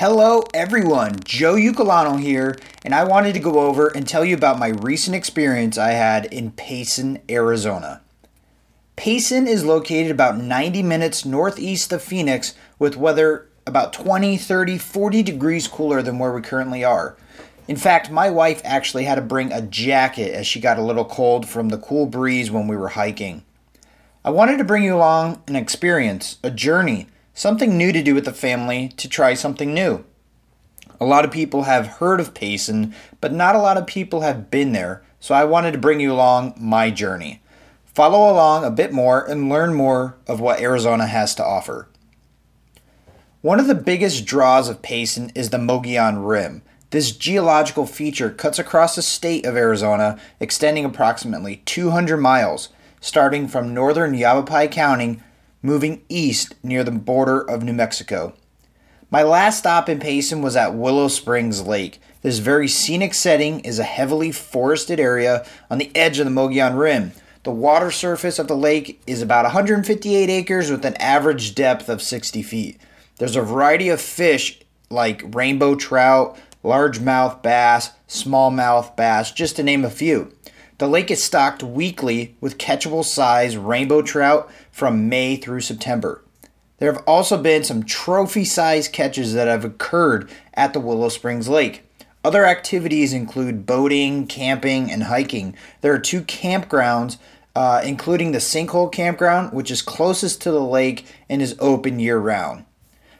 Hello, everyone. Joe Ucolano here, and I wanted to go over and tell you about my recent experience I had in Payson, Arizona. Payson is located about 90 minutes northeast of Phoenix with weather about 20, 30, 40 degrees cooler than where we currently are. In fact, my wife actually had to bring a jacket as she got a little cold from the cool breeze when we were hiking. I wanted to bring you along an experience, a journey something new to do with the family to try something new. A lot of people have heard of Payson, but not a lot of people have been there, so I wanted to bring you along my journey. Follow along a bit more and learn more of what Arizona has to offer. One of the biggest draws of Payson is the Mogollon Rim. This geological feature cuts across the state of Arizona, extending approximately 200 miles, starting from northern Yavapai County moving east near the border of New Mexico. My last stop in Payson was at Willow Springs Lake. This very scenic setting is a heavily forested area on the edge of the Mogollon Rim. The water surface of the lake is about 158 acres with an average depth of 60 feet. There's a variety of fish like rainbow trout, largemouth bass, smallmouth bass, just to name a few. The lake is stocked weekly with catchable size rainbow trout from May through September. There have also been some trophy size catches that have occurred at the Willow Springs Lake. Other activities include boating, camping, and hiking. There are two campgrounds, uh, including the Sinkhole Campground, which is closest to the lake and is open year round.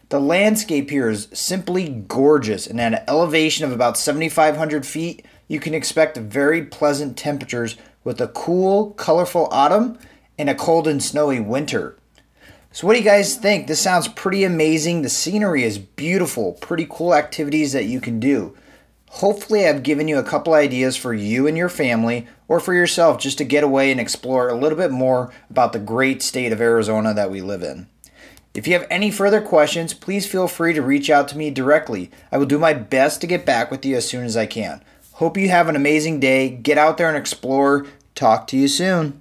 The landscape here is simply gorgeous, and at an elevation of about 7,500 feet, you can expect very pleasant temperatures with a cool, colorful autumn and a cold and snowy winter. So, what do you guys think? This sounds pretty amazing. The scenery is beautiful, pretty cool activities that you can do. Hopefully, I've given you a couple ideas for you and your family or for yourself just to get away and explore a little bit more about the great state of Arizona that we live in. If you have any further questions, please feel free to reach out to me directly. I will do my best to get back with you as soon as I can. Hope you have an amazing day. Get out there and explore. Talk to you soon.